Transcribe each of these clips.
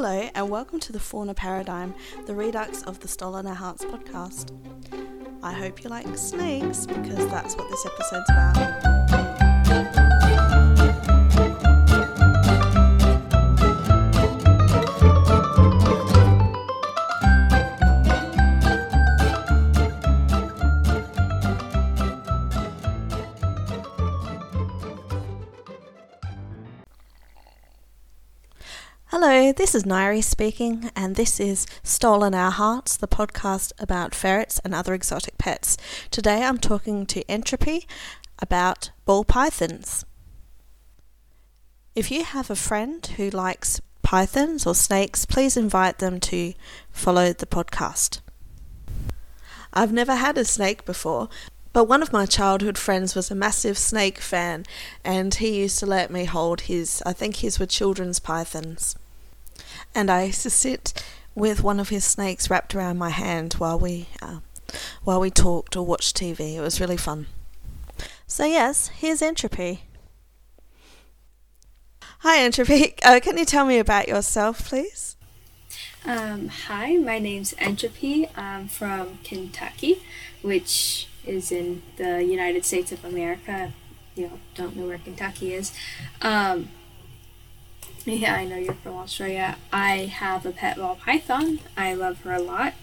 Hello, and welcome to the Fauna Paradigm, the redux of the Stolen Our Hearts podcast. I hope you like snakes because that's what this episode's about. This is Nairi speaking, and this is Stolen Our Hearts, the podcast about ferrets and other exotic pets. Today I'm talking to Entropy about ball pythons. If you have a friend who likes pythons or snakes, please invite them to follow the podcast. I've never had a snake before, but one of my childhood friends was a massive snake fan, and he used to let me hold his, I think his were children's pythons. And I used to sit with one of his snakes wrapped around my hand while we, uh, while we talked or watched TV. It was really fun. So, yes, here's Entropy. Hi, Entropy. Uh, can you tell me about yourself, please? Um, hi, my name's Entropy. I'm from Kentucky, which is in the United States of America. You know, don't know where Kentucky is. Um, yeah, I know you're from Australia. I have a pet ball python. I love her a lot.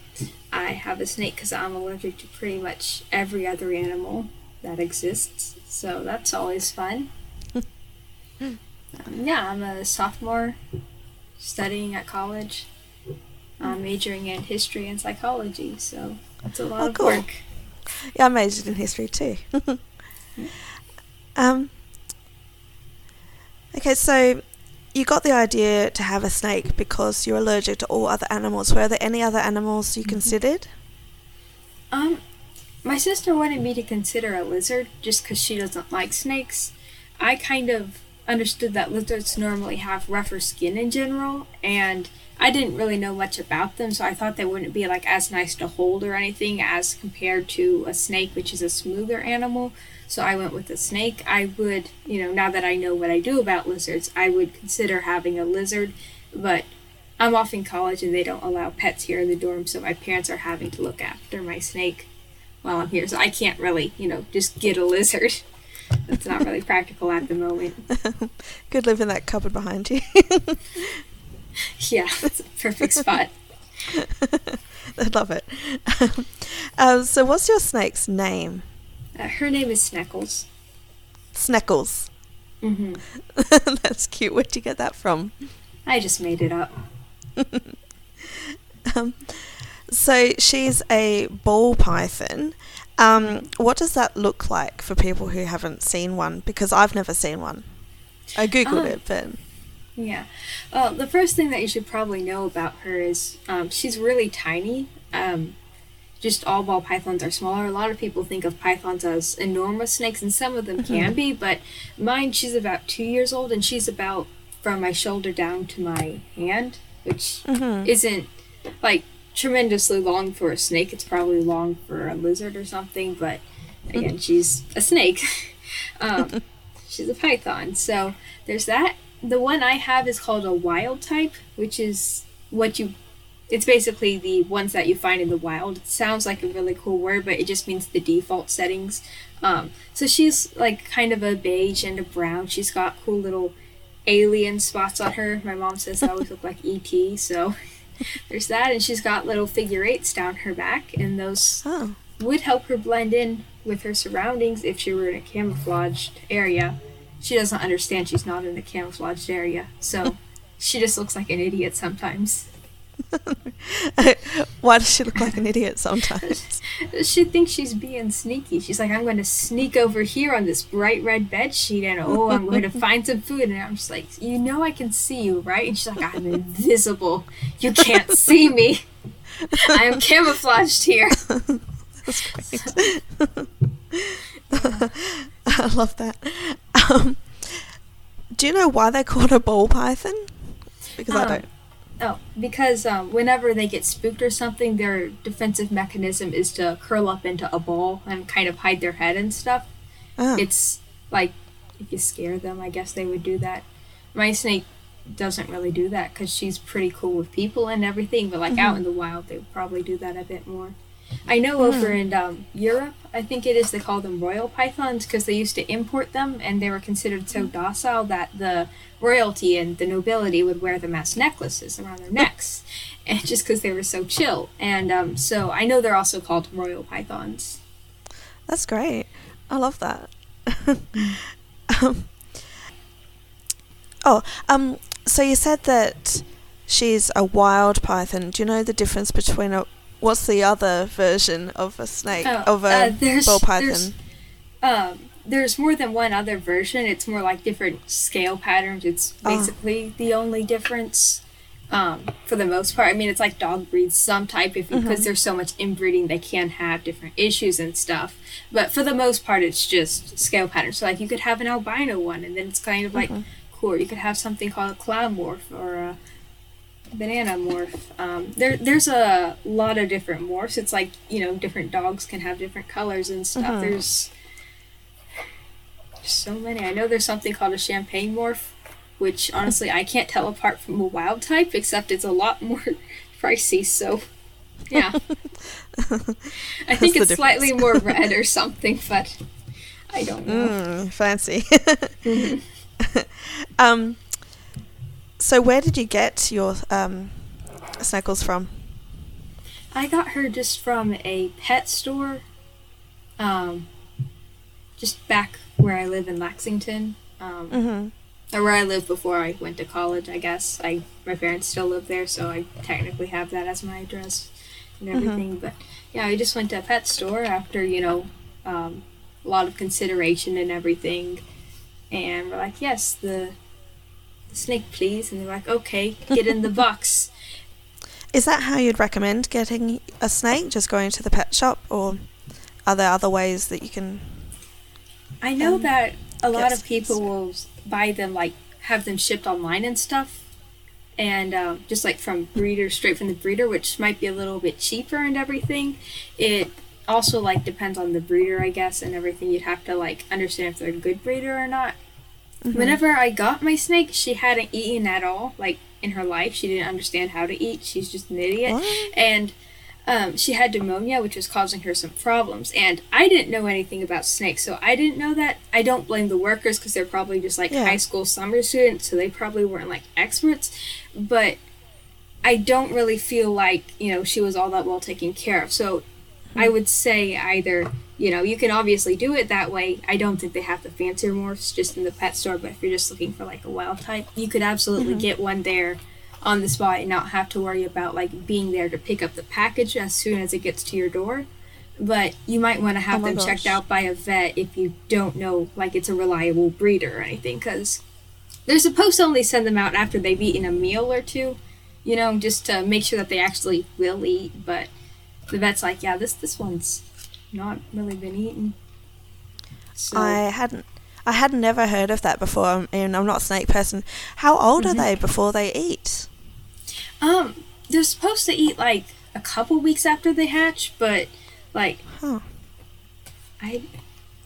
I have a snake because I'm allergic to pretty much every other animal that exists. So that's always fun. um, yeah, I'm a sophomore studying at college. I'm majoring in history and psychology, so that's a lot Oh, of cool. work. Yeah, I majored in history too. um, okay, so you got the idea to have a snake because you're allergic to all other animals. Were there any other animals you considered? Um, my sister wanted me to consider a lizard just because she doesn't like snakes. I kind of understood that lizards normally have rougher skin in general, and I didn't really know much about them, so I thought they wouldn't be like as nice to hold or anything as compared to a snake, which is a smoother animal. So I went with a snake. I would, you know, now that I know what I do about lizards, I would consider having a lizard, but I'm off in college and they don't allow pets here in the dorm, so my parents are having to look after my snake while I'm here. So I can't really, you know, just get a lizard. That's not really practical at the moment. Could live in that cupboard behind you. Yeah, that's a perfect spot. I love it. um, so, what's your snake's name? Uh, her name is Sneckles. Sneckles. hmm That's cute. Where'd you get that from? I just made it up. Um, so she's a ball python. Um, what does that look like for people who haven't seen one? Because I've never seen one. I googled Oh. it, but Yeah. Well, the first thing that you should probably know about her is um, she's really tiny. Um, just all ball pythons are smaller. A lot of people think of pythons as enormous snakes, and some of them can be, but mine, she's about two years old, and she's about from my shoulder down to my hand, which Mhm. isn't like tremendously long for a snake. It's probably long for a lizard or something, but again, she's a snake. um, she's a python. So there's that. The one I have is called a wild type, which is what you. It's basically the ones that you find in the wild. It sounds like a really cool word, but it just means the default settings. Um, so she's like kind of a beige and a brown. She's got cool little alien spots on her. My mom says I always look like ET, so there's that. And she's got little figure eights down her back, and those oh, would help her blend in with her surroundings if she were in a camouflaged area. She doesn't understand she's not in a camouflaged area, so she just looks like an idiot sometimes. why does she look like an idiot sometimes? She thinks she's being sneaky. She's like, I'm going to sneak over here on this bright red bed sheet and oh, I'm going to find some food. And I'm just like, You know, I can see you, right? And she's like, I'm invisible. You can't see me. I am camouflaged here. That's great. I love that. Um, do you know why they call it a ball python? Because I Um, don't. Oh, because um, whenever they get spooked or something, their defensive mechanism is to curl up into a ball and kind of hide their head and stuff. Oh. It's like if you scare them, I guess they would do that. My snake doesn't really do that because she's pretty cool with people and everything. But like Mm-hmm. out in the wild, they would probably do that a bit more. I know over Hmm. in um, Europe, I think it is they call them royal pythons because they used to import them and they were considered Hmm. so docile that the royalty and the nobility would wear them as necklaces around their necks, and just because they were so chill. And um, so I know they're also called royal pythons. That's great. I love that. um, oh, um, so you said that she's a wild python. Do you know the difference between a what's the other version of a snake Oh, of a uh, there's- ball there's- python? Um, there's more than one other version. It's more like different scale patterns. It's Oh. basically the only difference. Um, for the most part, I mean, it's like dog breeds some type if because there's so much inbreeding, they can have different issues and stuff. But for the most part, it's just scale patterns. So like you could have an albino one, and then it's kind of like cool. You could have something called a cloud morph or a banana morph. Um, there, there's a lot of different morphs. It's like you know, different dogs can have different colors and stuff. Mhm. There's so many. I know there's something called a champagne morph, which honestly I can't tell apart from a wild type, except it's a lot more pricey. So, yeah, I think it's slightly more red or something, but I don't know. Mm, fancy. Mhm. um, so where did you get your um, snuggles from? I got her just from a pet store, um, just back where I live in Lexington, um, Mm-hmm. or where I lived before I went to college. I guess I my parents still live there, so I technically have that as my address and everything. But yeah, I just went to a pet store after you know um, a lot of consideration and everything, and we're like, yes, the snake, please, and they're like, okay, get in the box. Is that how you'd recommend getting a snake? Just going to the pet shop, or are there other ways that you can? I know Um, that a lot of people will buy them, like have them shipped online and stuff, and um, just like from breeder, straight from the breeder, which might be a little bit cheaper and everything. It also like depends on the breeder, I guess, and everything. You'd have to like understand if they're a good breeder or not. Mm-hmm. Whenever I got my snake, she hadn't eaten at all, like in her life. She didn't understand how to eat. She's just an idiot What? and um, she had pneumonia, which was causing her some problems. And I didn't know anything about snakes, so I didn't know that. I don't blame the workers because they're probably just like Yeah. high school summer students, so they probably weren't like experts. But I don't really feel like you know she was all that well taken care of. So I hmm. would say either you know you can obviously do it that way. I don't think they have the fancier morphs just in the pet store, but if you're just looking for like a wild type, you could absolutely mm-hmm. get one there on the spot and not have to worry about like being there to pick up the package as soon as it gets to your door. But you might want to have Oh them checked out by a vet if you don't know like it's a reliable breeder or anything because they're supposed to only send them out after they've eaten a meal or two, you know, just to make sure that they actually will eat. But the vet's like, yeah, this this one's not really been eaten. So I hadn't. I had never heard of that before, um, and I'm not a snake person. How old Mhm. are they before they eat? um, they're supposed to eat like a couple weeks after they hatch, but like Huh. I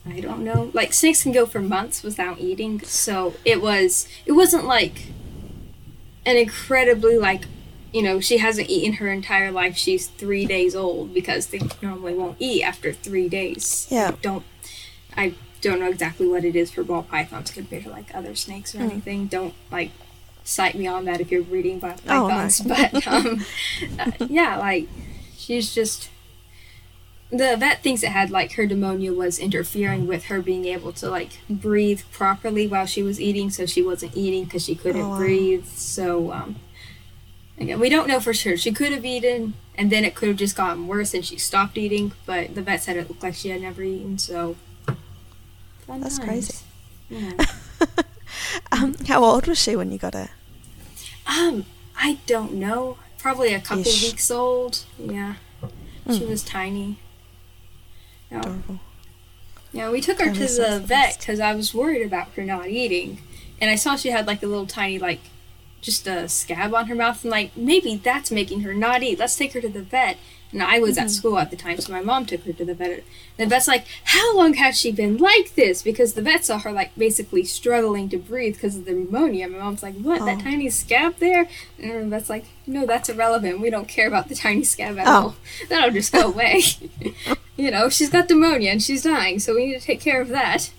I don't know. Like snakes can go for months without eating, so it was it wasn't like an incredibly like you know, she hasn't eaten her entire life. She's three days old because they normally won't eat after three days. Yeah. I don't I don't know exactly what it is for ball pythons compared to like other snakes or Mm. anything. Don't like cite me on that if you're reading about Oh, pythons. But um uh, yeah, like she's just the vet thinks it had like her pneumonia was interfering with her being able to like breathe properly while she was eating so she wasn't eating because she couldn't Oh, wow. breathe so um again we don't know for sure she could have eaten and then it could have just gotten worse and she stopped eating but the vet said it looked like she had never eaten so fun That's times. crazy. yeah. um, how old was she when you got her? um i don't know probably a couple Ish. weeks old yeah she Mm. was tiny no. Adorable. Yeah, we took her to the vet because I was worried about her not eating, and I saw she had like a little tiny like just a scab on her mouth and like maybe that's making her not eat. Let's take her to the vet. And I was Mm-hmm. at school at the time, so my mom took her to the vet. and The vet's like, "How long has she been like this?" Because the vet saw her like basically struggling to breathe because of the pneumonia. My mom's like, "What? That Oh. tiny scab there?" And the vet's like, "No, that's irrelevant. We don't care about the tiny scab at Oh. all. That'll just go away." you know, she's got pneumonia and she's dying, so we need to take care of that.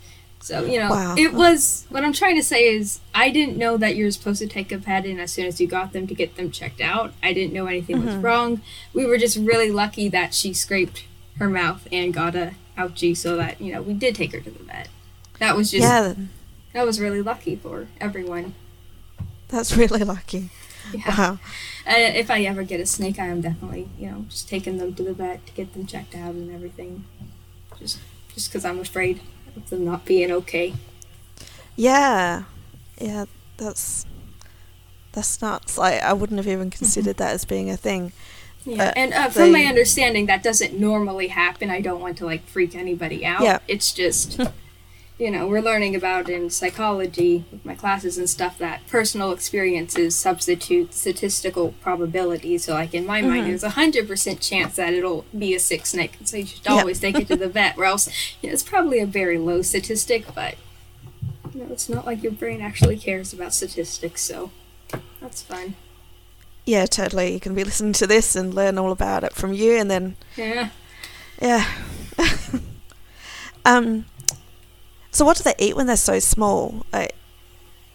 So, you know, Wow. it was what I'm trying to say is I didn't know that you're supposed to take a pet in as soon as you got them to get them checked out. I didn't know anything was wrong. We were just really lucky that she scraped her mouth and got a ouchie so that, you know, we did take her to the vet. That was just yeah, that was really lucky for everyone. that's really lucky. Yeah. Wow. Uh, if I ever get a snake, I am definitely, you know, just taking them to the vet to get them checked out and everything. Just just because I'm afraid of them not being okay. Yeah, yeah, that's that's nuts. Like I wouldn't have even considered that as being a thing. Yeah, Uh, and uh, from my understanding, that doesn't normally happen. I don't want to like freak anybody out. Yeah. It's just, you know, we're learning about in psychology with my classes and stuff that personal experiences substitute statistical probability. So, like in my mind, Mhm. there's a hundred percent chance that it'll be a sick snake, so you should always take it to the vet. Or else, you know, it's probably a very low statistic, but you know, it's not like your brain actually cares about statistics. So, that's fun. Yeah, totally. You can be listening to this and learn all about it from you, and then Yeah. yeah. um. So what do they eat when they're so small? Like,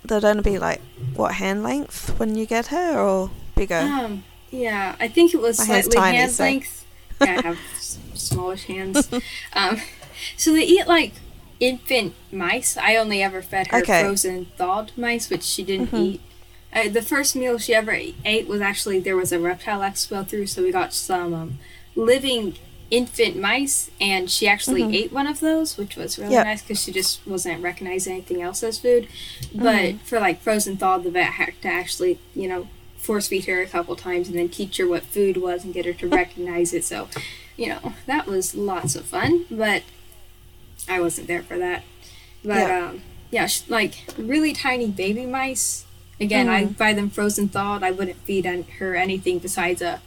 they'd only be like what hand length when you get her, or bigger? Um, yeah, I think it was My slightly tiny, hand so- length. Yeah, I have s- smallish hands. Um, so they eat like infant mice. I only ever fed her Okay. frozen thawed mice, which she didn't Mhm. eat. Uh, the first meal she ever ate was actually there was a reptile expo through, so we got some um, living infant mice, and she actually Mhm. ate one of those, which was really Yep. nice because she just wasn't recognizing anything else as food. But for like frozen thawed, the vet had to actually, you know, force feed her a couple times and then teach her what food was and get her to recognize it. So, you know, that was lots of fun, but I wasn't there for that. But Yeah. um, yeah, like really tiny baby mice. Again, I Mhm. buy them frozen thawed. I wouldn't feed an- her anything besides a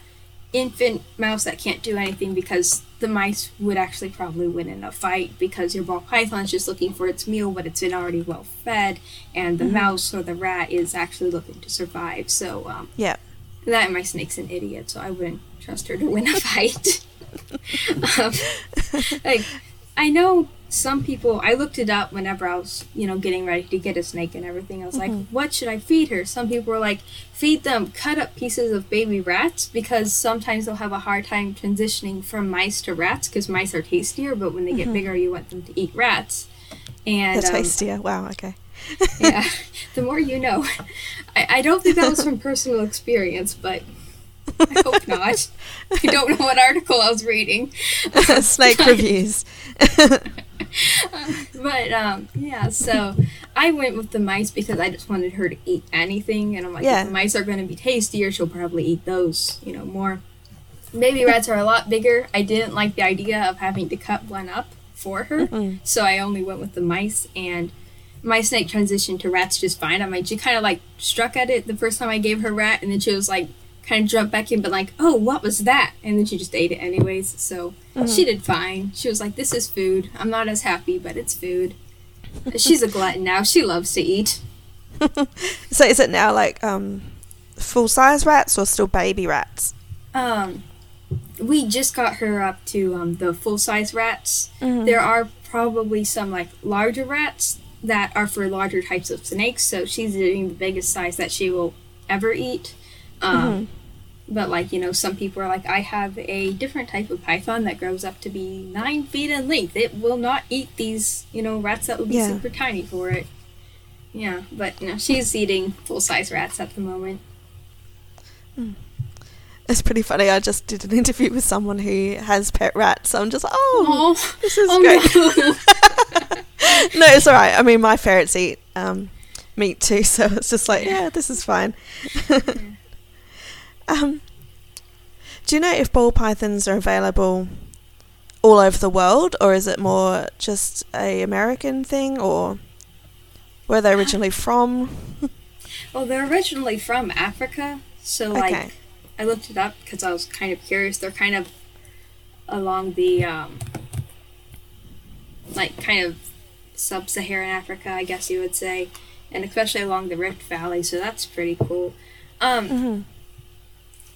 infant mouse that can't do anything because the mice would actually probably win in a fight because your ball python's just looking for its meal but it's been already well fed and the Mhm. mouse or the rat is actually looking to survive so um, Yeah. that my snake's an idiot so i wouldn't trust her to win a fight um, like i know some people i looked it up whenever i was you know getting ready to get a snake and everything i was like Mhm. what should i feed her some people were like feed them cut up pieces of baby rats because sometimes they'll have a hard time transitioning from mice to rats because mice are tastier but when they get Mhm. bigger you want them to eat rats and They're um, tastier. Wow. Okay. yeah the more you know I, I don't think that was from personal experience but i hope not i don't know what article i was reading Snake reviews. but um, yeah, so I went with the mice because I just wanted her to eat anything, and I'm like, Yeah. if the mice are going to be tastier, she'll probably eat those, you know, more. Baby rats are a lot bigger. I didn't like the idea of having to cut one up for her, Mm. so I only went with the mice, and my snake transitioned to rats just fine. I mean, she kind of like struck at it the first time I gave her rat, and then she was like, kind of jumped back in, but like, oh, what was that? And then she just ate it anyways. So she did fine. She was like, this is food. I'm not as happy, but it's food. She's a glutton now. She loves to eat. So is it now like um, full size rats or still baby rats? Um, we just got her up to um, the full size rats. Mhm. There are probably some like larger rats that are for larger types of snakes. So she's eating the biggest size that she will ever eat. Um, But like you know, some people are like, I have a different type of python that grows up to be nine feet in length. It will not eat these you know rats that would be Yeah. super tiny for it. Yeah, but you know, she's eating full size rats at the moment. It's pretty funny. I just did an interview with someone who has pet rats. So I'm just oh, Oh, this is oh great. no. no, it's all right. I mean, my ferrets eat um, meat too, so it's just like, yeah, this is fine. Um, do you know if ball pythons are available all over the world, or is it more just a American thing, or where they originally from? Well, they're originally from Africa, so like I looked it up because I was kind of curious. They're kind of along the um, like kind of sub-Saharan Africa, I guess you would say, and especially along the Rift Valley. So that's pretty cool. Um, Mhm.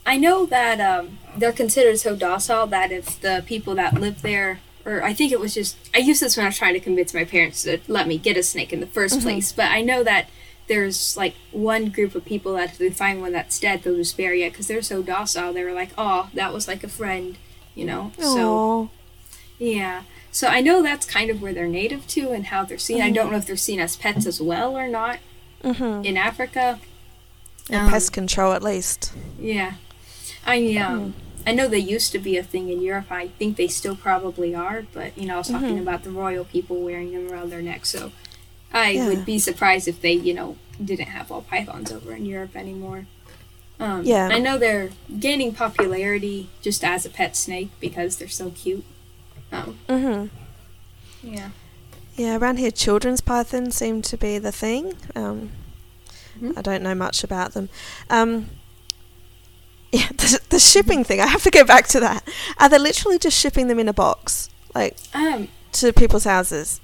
I know that um, they're considered so docile that if the people that live there, or I think it was just, I used this when I was trying to convince my parents to let me get a snake in the 1st place, but I know that there's like one group of people that if they find one that's dead, they'll just bury it because they're so docile. They were like, oh, that was like a friend, you know? So, yeah. So I know that's kind of where they're native to and how they're seen. I don't know if they're seen as pets as well or not Mhm. in Africa. And Um, pest control at least. Yeah. I um I know they used to be a thing in Europe. I think they still probably are, but you know, I was talking Mhm. about the royal people wearing them around their neck, so I Yeah. would be surprised if they, you know, didn't have all pythons over in Europe anymore. Um, Yeah. I know they're gaining popularity just as a pet snake because they're so cute. Um, Mhm. yeah. Yeah, around here, children's pythons seem to be the thing. Um, Mhm. I don't know much about them. Um, yeah, the, the shipping thing. I have to go back to that. Are they literally just shipping them in a box, like Um, to people's houses?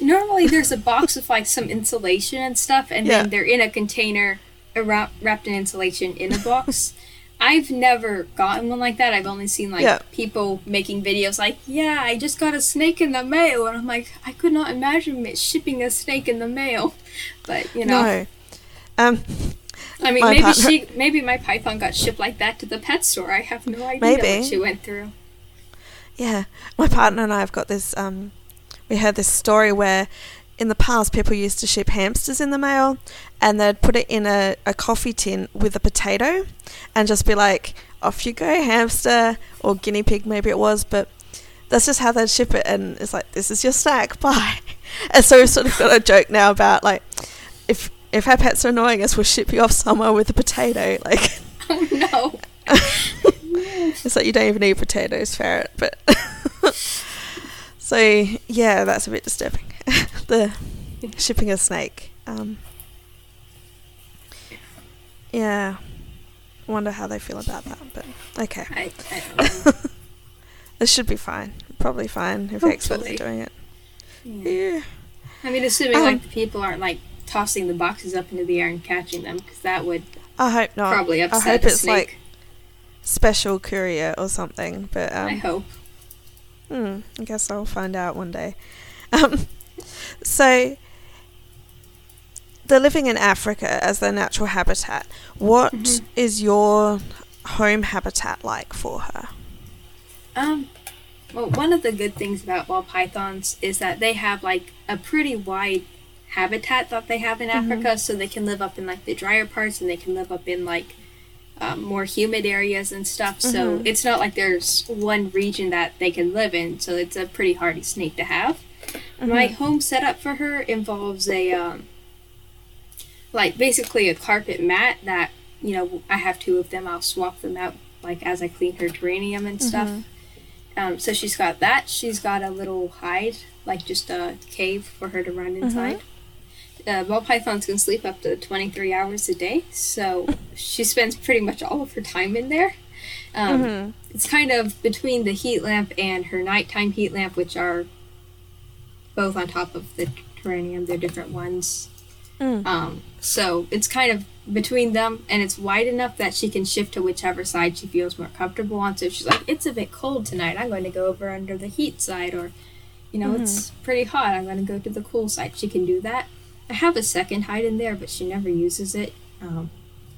Normally, there's a box with like some insulation and stuff, and Yeah. then they're in a container wrapped, wrapped in insulation in a box. I've never gotten one like that. I've only seen like Yeah. people making videos like, "Yeah, I just got a snake in the mail," and I'm like, I could not imagine me shipping a snake in the mail. But you know, No. Um, I mean, my maybe partner- she, maybe my python got shipped like that to the pet store. I have no idea Maybe. what she went through. yeah, my partner and I have got this. Um, we heard this story where, in the past, people used to ship hamsters in the mail, and they'd put it in a, a coffee tin with a potato, and just be like, "Off you go, hamster," or guinea pig, maybe it was, but. That's just how they'd ship it, and it's like, "This is your snack, bye." And so we've sort of got a joke now about like, if our pets are annoying us, we'll ship you off somewhere with a potato. Like, Oh no. it's like you don't even eat potatoes, ferret. But so yeah, that's a bit disturbing. the shipping a snake. Um, yeah, wonder how they feel about that. But okay, I, I this should be fine. Probably fine if experts are doing it. Yeah. Yeah. I mean, assuming Um, like the people aren't like tossing the boxes up into the air and catching them, because that would I hope not. probably I upset hope the it's snake. like special courier or something. But um, I hope. Hmm, I guess I'll find out one day. Um, so, they're living in Africa as their natural habitat. What is Mhm. your home habitat like for her? Um, well, one of the good things about ball pythons is that they have like a pretty wide habitat that they have in Mhm. Africa, so they can live up in like the drier parts and they can live up in like um, more humid areas and stuff. So Mhm. it's not like there's one region that they can live in. So it's a pretty hardy snake to have. My Mhm. home setup for her involves a um, like basically a carpet mat that you know I have two of them. I'll swap them out like as I clean her terrarium and stuff. Mhm. Um, so she's got that. She's got a little hide, like just a cave for her to run inside. Uh, ball pythons can sleep up to 23 hours a day, so she spends pretty much all of her time in there. Um, Mhm. It's kind of between the heat lamp and her nighttime heat lamp, which are both on top of the terrarium. They're different ones. Mm. Um, so it's kind of between them, and it's wide enough that she can shift to whichever side she feels more comfortable on. So if she's like, it's a bit cold tonight, I'm going to go over under the heat side, or, you know, it's pretty hot, I'm going to go to the cool side. She can do that. I have a second hide in there, but she never uses it. Um,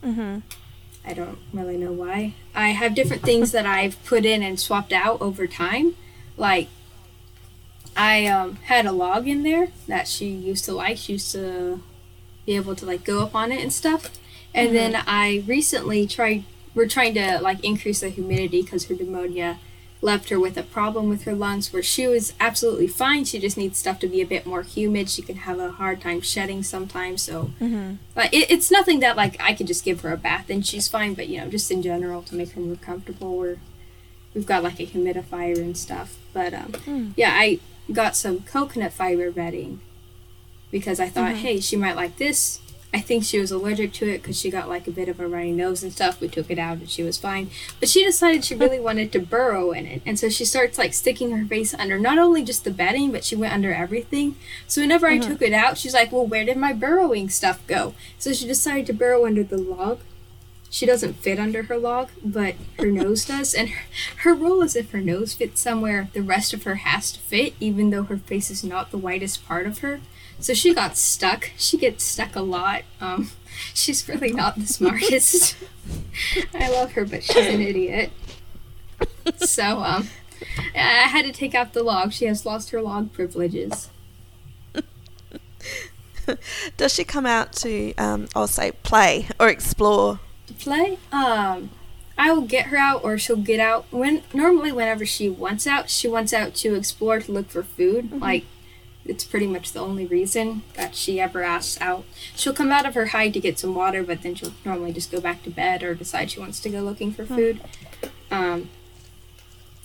Mhm. I don't really know why. I have different things that I've put in and swapped out over time. Like, I um, had a log in there that she used to like. She used to be able to like go up on it and stuff. And then I recently tried. We're trying to like increase the humidity because her pneumonia left her with a problem with her lungs where she was absolutely fine. She just needs stuff to be a bit more humid. She can have a hard time shedding sometimes. So Mhm. but it, it's nothing that like I could just give her a bath and she's fine. But you know, just in general to make her more comfortable, we're we've got like a humidifier and stuff. But um, Mm. yeah, I got some coconut fiber bedding because I thought, Mhm. hey, she might like this. I think she was allergic to it because she got like a bit of a runny nose and stuff. We took it out and she was fine. But she decided she really wanted to burrow in it. And so she starts like sticking her face under not only just the bedding, but she went under everything. So whenever I mm-hmm. took it out, she's like, well, where did my burrowing stuff go? So she decided to burrow under the log. She doesn't fit under her log, but her nose does. And her, her rule is if her nose fits somewhere, the rest of her has to fit, even though her face is not the whitest part of her. So she got stuck. She gets stuck a lot. Um, she's really not the smartest. I love her, but she's an idiot. So um, I had to take out the log. She has lost her log privileges. Does she come out to, um, I'll say, play or explore? To play, um, I will get her out, or she'll get out. When normally, whenever she wants out, she wants out to explore to look for food. Mm-hmm. Like it's pretty much the only reason that she ever asks out. She'll come out of her hide to get some water, but then she'll normally just go back to bed or decide she wants to go looking for food. Um,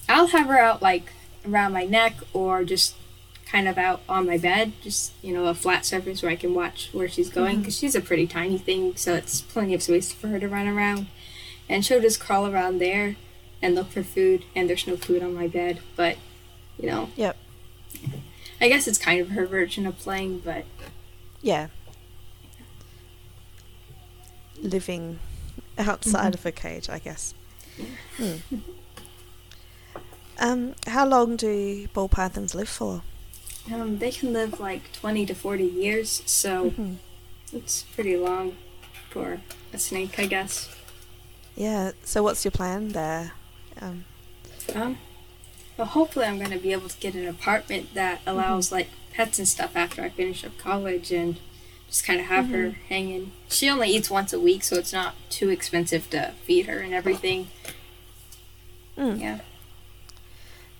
I'll have her out like around my neck or just kind of out on my bed, just you know, a flat surface where I can watch where she's going because mm-hmm. she's a pretty tiny thing, so it's plenty of space for her to run around. And she'll just crawl around there and look for food, and there's no food on my bed, but you know. Yep. I guess it's kind of her version of playing, but yeah, living outside mm-hmm. of a cage, I guess. Hmm. Um, how long do ball pythons live for? Um, they can live like twenty to forty years, so mm-hmm. it's pretty long for a snake, I guess. Yeah. So, what's your plan there? Um, um but hopefully, I'm going to be able to get an apartment that allows mm-hmm. like pets and stuff after I finish up college and just kind of have mm-hmm. her hanging. She only eats once a week, so it's not too expensive to feed her and everything. Mm. Yeah.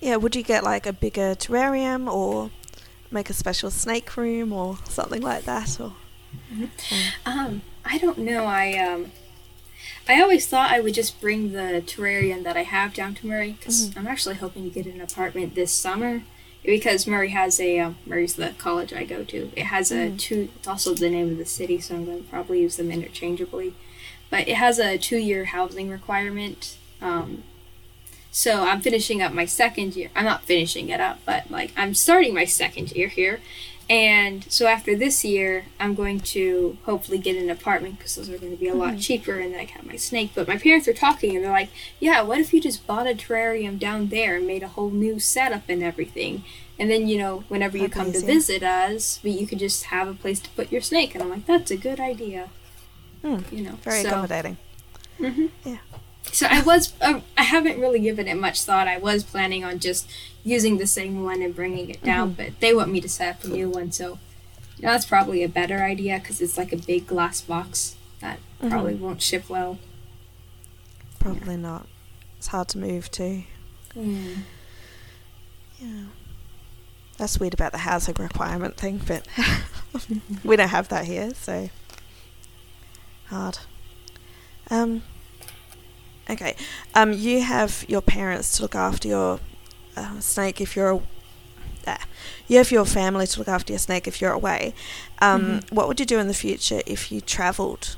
Yeah, would you get like a bigger terrarium or make a special snake room or something like that or mm-hmm. um I don't know. I um I always thought I would just bring the terrarium that I have down to Murray because mm-hmm. I'm actually hoping to get an apartment this summer because Murray has a um, Murray's the college I go to. It has a mm. two. It's also the name of the city, so I'm going to probably use them interchangeably. But it has a two-year housing requirement. Um, so I'm finishing up my second year. I'm not finishing it up, but like I'm starting my second year here, and so after this year, I'm going to hopefully get an apartment because those are going to be a lot mm-hmm. cheaper, and then I can have my snake. But my parents were talking, and they're like, "Yeah, what if you just bought a terrarium down there and made a whole new setup and everything?" And then you know, whenever you come to visit us, you could just have a place to put your snake. And I'm like, "That's a good idea." Mm, you know, very so, accommodating. Mm-hmm. Yeah. So I was, uh, I haven't really given it much thought. I was planning on just using the same one and bringing it down, mm-hmm. but they want me to set up a new one, so you know, that's probably a better idea because it's like a big glass box that mm-hmm. probably won't ship well. Probably yeah. not. It's hard to move too. Yeah. Yeah. That's weird about the housing requirement thing, but we don't have that here, so hard. Um, Okay. Um, you have your parents to look after your uh, snake if you're. Uh, you have your family to look after your snake if you're away. Um, mm-hmm. What would you do in the future if you travelled?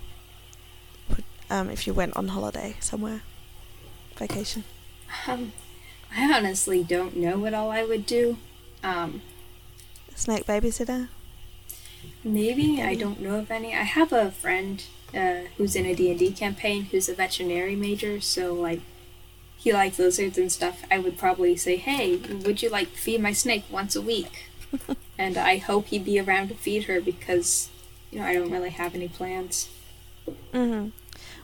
Um, if you went on holiday somewhere, vacation. Um, I honestly don't know what all I would do. Um, snake babysitter. Maybe I don't know of any. I have a friend uh, who's in a D&D campaign who's a veterinary major, so like he likes lizards and stuff, I would probably say, "Hey, would you like feed my snake once a week?" and I hope he'd be around to feed her because you know I don't really have any plans. Mhm.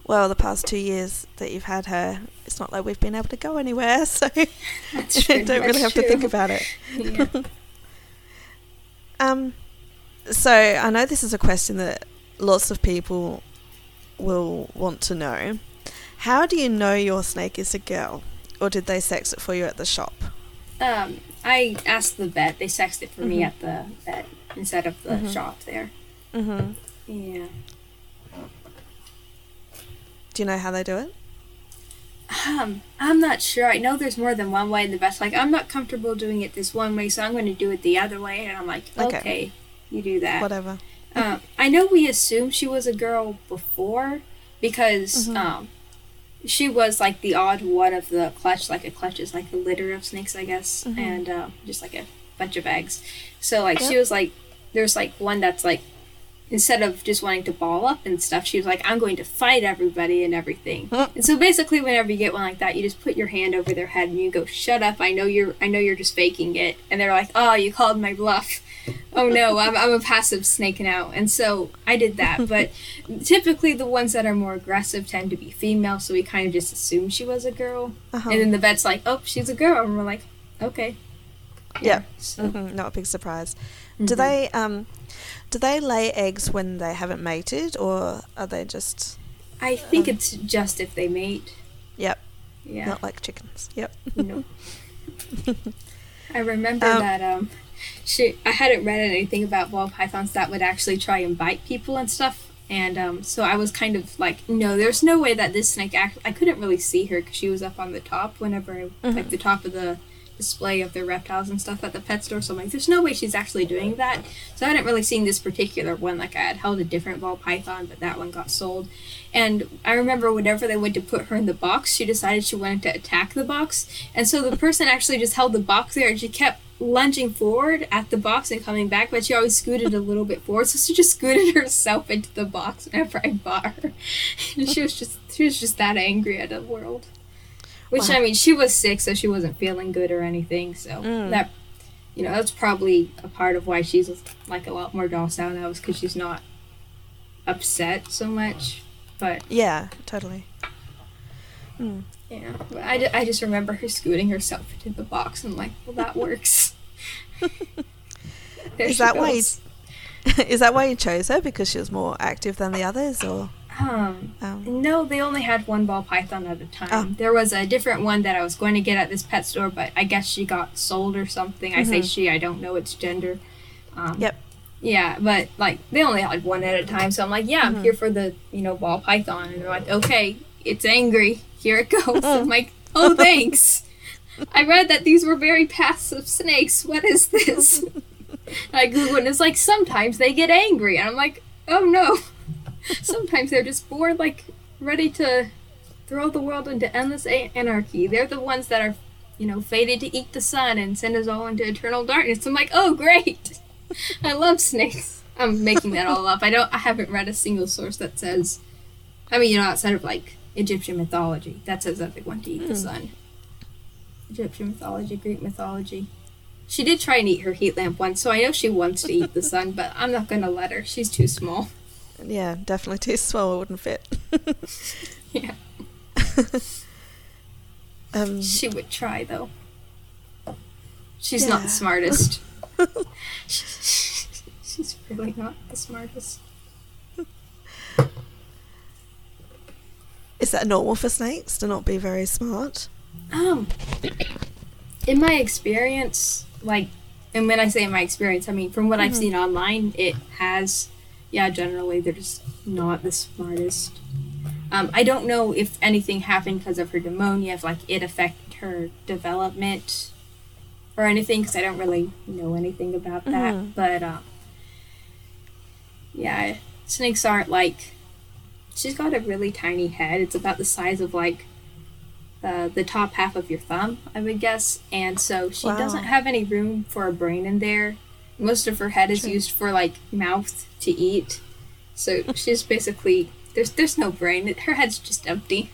Well, the past two years that you've had her, it's not like we've been able to go anywhere, so don't really have true. to think about it. Yeah. um, so I know this is a question that lots of people will want to know how do you know your snake is a girl? Or did they sex it for you at the shop? Um, I asked the vet. They sexed it for mm-hmm. me at the vet instead of the mm-hmm. shop there. Mm-hmm. Yeah. Do you know how they do it? Um, I'm not sure. I know there's more than one way. And the vet's like, I'm not comfortable doing it this one way, so I'm going to do it the other way. And I'm like, okay, okay you do that. Whatever. Uh, I know we assumed she was a girl before because Mhm. um, she was like the odd one of the clutch. Like a clutch is like a litter of snakes, I guess, Mhm. and uh, just like a bunch of eggs. So like she was like there's like one that's like instead of just wanting to ball up and stuff, she was like, I'm going to fight everybody and everything. And so basically whenever you get one like that, you just put your hand over their head and you go, Shut up, I know you're I know you're just faking it and they're like, Oh, you called my bluff. Oh no, I'm I'm a passive snaking out. And so I did that. But typically the ones that are more aggressive tend to be female, so we kind of just assumed she was a girl. Uh-huh. And then the vet's like, Oh, she's a girl and we're like, Okay. Yeah. So Mhm, Not a big surprise. Do Mhm. they um, do they lay eggs when they haven't mated, or are they just? I think it's just if they mate. Yep, Yeah. not like chickens. Yep. No. I remember Um, that um, she. I hadn't read anything about ball pythons that would actually try and bite people and stuff, and um, so I was kind of like, no, there's no way that this snake. Act- I couldn't really see her because she was up on the top. Whenever I, like Mhm. the top of the display of the reptiles and stuff at the pet store, so I'm like, there's no way she's actually doing that. So I hadn't really seen this particular one. Like I had held a different ball python, but that one got sold. And I remember whenever they went to put her in the box, she decided she wanted to attack the box. And so the person actually just held the box there and she kept lunging forward at the box and coming back, but she always scooted a little bit forward. So she just scooted herself into the box whenever I bought her. And she was just she was just that angry at the world. Which Wow. I mean, she was sick, so she wasn't feeling good or anything. So Mm. that you know, that's probably a part of why she's like a lot more docile now is because she's not upset so much. But Yeah, totally. Mm. Yeah, but I, I just remember her scooting herself into the box and like, well, that works. Is that why? You, is that why you chose her because she was more active than the others, or? Um, Um, no, they only had one ball python at a time. Oh. There was a different one that I was going to get at this pet store, but I guess she got sold or something. I say Mhm. she, I don't know its gender. Um, Yep. Yeah, but like they only had one at a time, so I'm like, yeah, I'm Mhm. here for the you know ball python, and they're like, okay, it's angry, here it goes. I'm oh. like, oh, thanks. I read that these were very passive snakes. What is this? I googled and it's like sometimes they get angry, and I'm like, oh no. Sometimes they're just bored, like ready to throw the world into endless a- anarchy. They're the ones that are, you know, fated to eat the sun and send us all into eternal darkness. I'm like, oh great. I love snakes. I'm making that all up. I don't. I haven't read a single source that says. I mean, you know, outside of like Egyptian mythology, that says that they want to eat the Hmm. sun. Egyptian mythology, Greek mythology. She did try and eat her heat lamp once, so I know she wants to eat the sun, but I'm not gonna let her. She's too small. yeah, definitely too small. It wouldn't fit. Yeah. um, She would try though. She's Yeah. not the smartest. She's really not the smartest. Is that normal for snakes to not be very smart? Um, in my experience, like, and when I say in my experience, I mean from what I've Mhm. seen online, it has, yeah, generally they're just not the smartest. Um, I don't know if anything happened because of her pneumonia, if like it affected her development or anything, because I don't really know anything about that. Mhm. But uh, yeah, snakes aren't like. She's got a really tiny head. It's about the size of like uh, the top half of your thumb, I would guess. And so she Wow. doesn't have any room for a brain in there. Most of her head is True. used for like mouth to eat. So she's basically there's there's no brain. Her head's just empty.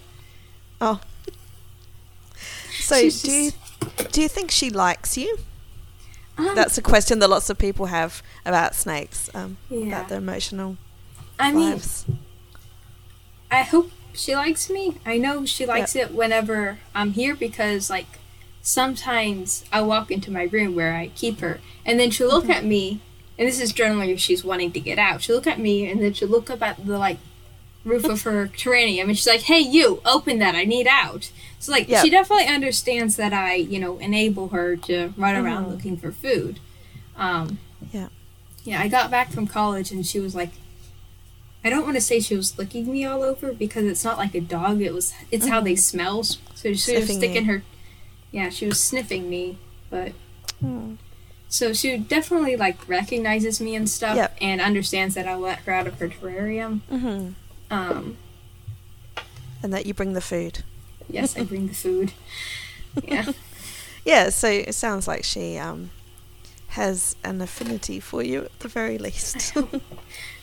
Oh. So She's do you do you think she likes you? Um, That's a question that lots of people have about snakes, um, yeah. about their emotional I mean, lives. I hope she likes me. I know she likes it whenever I'm here because, like, sometimes I walk into my room where I keep her, and then she'll look Mhm. at me, and this is generally if she's wanting to get out. She'll look at me, and then she'll look up at the like roof of her terrarium, and she's like, "Hey, you, open that! I need out." So like, she definitely understands that I, you know, enable her to run around Mhm. looking for food. Um, Yeah. Yeah, I got back from college, and she was like. I don't want to say she was licking me all over because it's not like a dog. It was it's how they smell. So she was Mm-hmm. Sticking you. her, yeah, she was sniffing me. But Hmm. So she definitely like recognizes me and stuff, Yep. and understands that I'll let her out of her terrarium. hmm Um, And that you bring the food. yes, I bring the food. Yeah. Yeah, so it sounds like she um, has an affinity for you at the very least.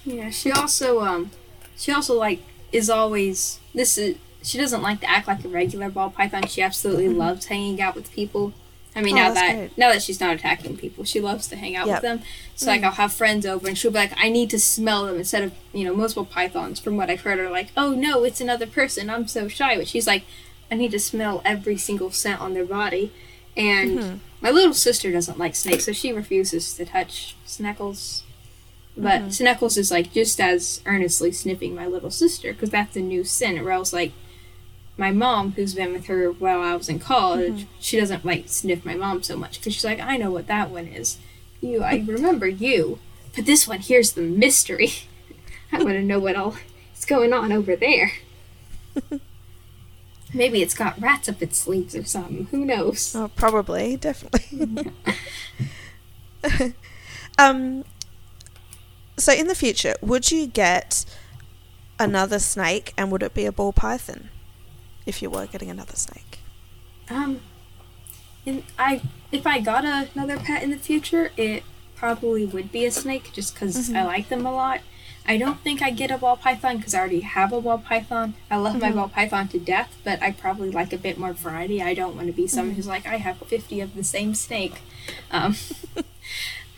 Yeah, she also um she also like is always this is she doesn't like to act like a regular ball python. She absolutely loves hanging out with people. I mean Mm-hmm. Oh, now that great. now that she's not attacking people, she loves to hang out Yep. with them. So Mm. like I'll have friends over and she'll be like, I need to smell them instead of you know, most ball pythons from what I've heard are like, Oh no, it's another person, I'm so shy but she's like, I need to smell every single scent on their body and Mhm. My little sister doesn't like snakes, so she refuses to touch Sneckles. But Mhm. Sneckles is like just as earnestly sniffing my little sister because that's a new sin. Or else, like my mom, who's been with her while I was in college, she doesn't like sniff my mom so much because she's like, I know what that one is. You, I remember you, but this one here's the mystery. I want to know what all is going on over there. Maybe it's got rats up its sleeves or something. Who knows? oh, probably, definitely. um, so in the future, would you get another snake, and would it be a ball python if you were getting another snake? Um, and I if I got a, another pet in the future, it probably would be a snake, just because I like them a lot. I don't think I get a ball python because I already have a ball python. I love my Mhm. ball python to death, but I probably like a bit more variety. I don't want to be someone who's like I have fifty of the same snake. Um,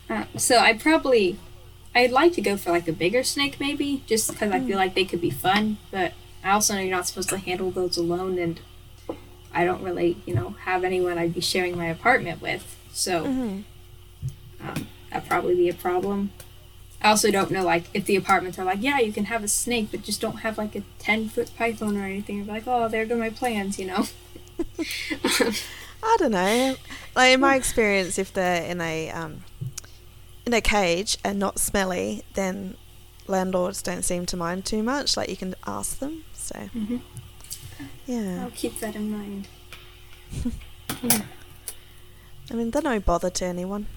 uh, so I probably I'd like to go for like a bigger snake maybe, just because I feel like they could be fun. But I also know you're not supposed to handle those alone, and I don't really, you know, have anyone I'd be sharing my apartment with. So Mhm. um, that'd probably be a problem. I also don't know, like, if the apartments are like, yeah, you can have a snake, but just don't have like a ten foot python or anything. Be like, oh, there go my plans, you know. I don't know. Like in my experience, if they're in a um, in a cage and not smelly, then landlords don't seem to mind too much. Like you can ask them. So Mhm. yeah, I'll keep that in mind. I mean they're no bother to anyone.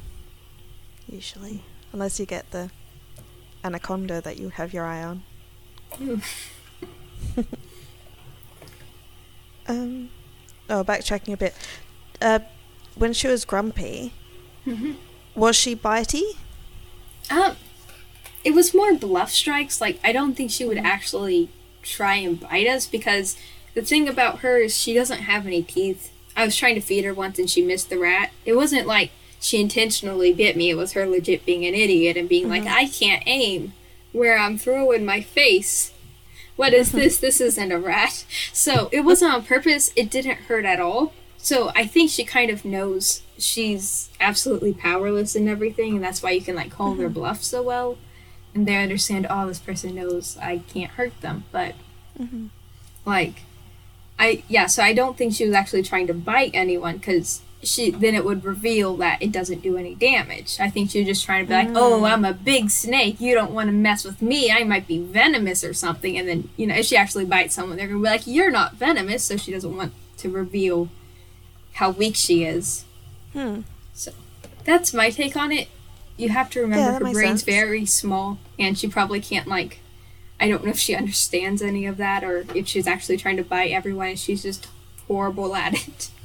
Usually, unless you get the anaconda that you have your eye on. Um, oh, backtracking a bit. Uh, when she was grumpy, Mhm. was she bitey? Um, it was more bluff strikes. Like, I don't think she would actually try and bite us because the thing about her is she doesn't have any teeth. I was trying to feed her once and she missed the rat. It wasn't like she intentionally bit me. It was her legit being an idiot and being like, mm-hmm. I can't aim where I'm throwing my face. What is mm-hmm. this? This isn't a rat. So it wasn't on purpose. It didn't hurt at all. So I think she kind of knows she's absolutely powerless in everything, and that's why you can like call their mm-hmm. bluff so well. And they understand, oh, this person knows I can't hurt them. But Mhm. like, I yeah. So I don't think she was actually trying to bite anyone because she then it would reveal that it doesn't do any damage. I think she was just trying to be like, oh, I'm a big snake. You don't want to mess with me. I might be venomous or something. And then you know, if she actually bites someone, they're gonna be like, you're not venomous. So she doesn't want to reveal how weak she is. Hmm. So that's my take on it. You have to remember that her brain's sense. very small, and she probably can't like. I don't know if she understands any of that, or if she's actually trying to bite everyone, and she's just horrible at it.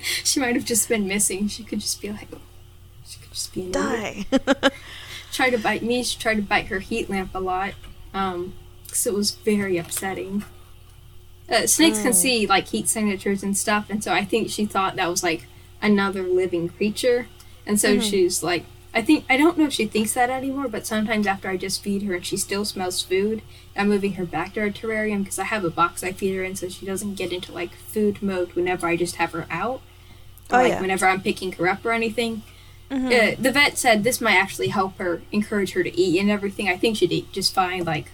she might have just been missing. She could just be like, she could just be. Die. Tried to bite me. She tried to bite her heat lamp a lot, um, because it was very upsetting. Uh, snakes Oh. can see like heat signatures and stuff, and so I think she thought that was like another living creature, and so Mhm. she's like, I think I don't know if she thinks that anymore, but sometimes after I just feed her and she still smells food, I'm moving her back to her terrarium because I have a box I feed her in, so she doesn't get into like food mode whenever I just have her out, or Oh, like yeah. whenever I'm picking her up or anything. Mhm. Uh, the vet said this might actually help her encourage her to eat and everything. I think she'd eat just fine, like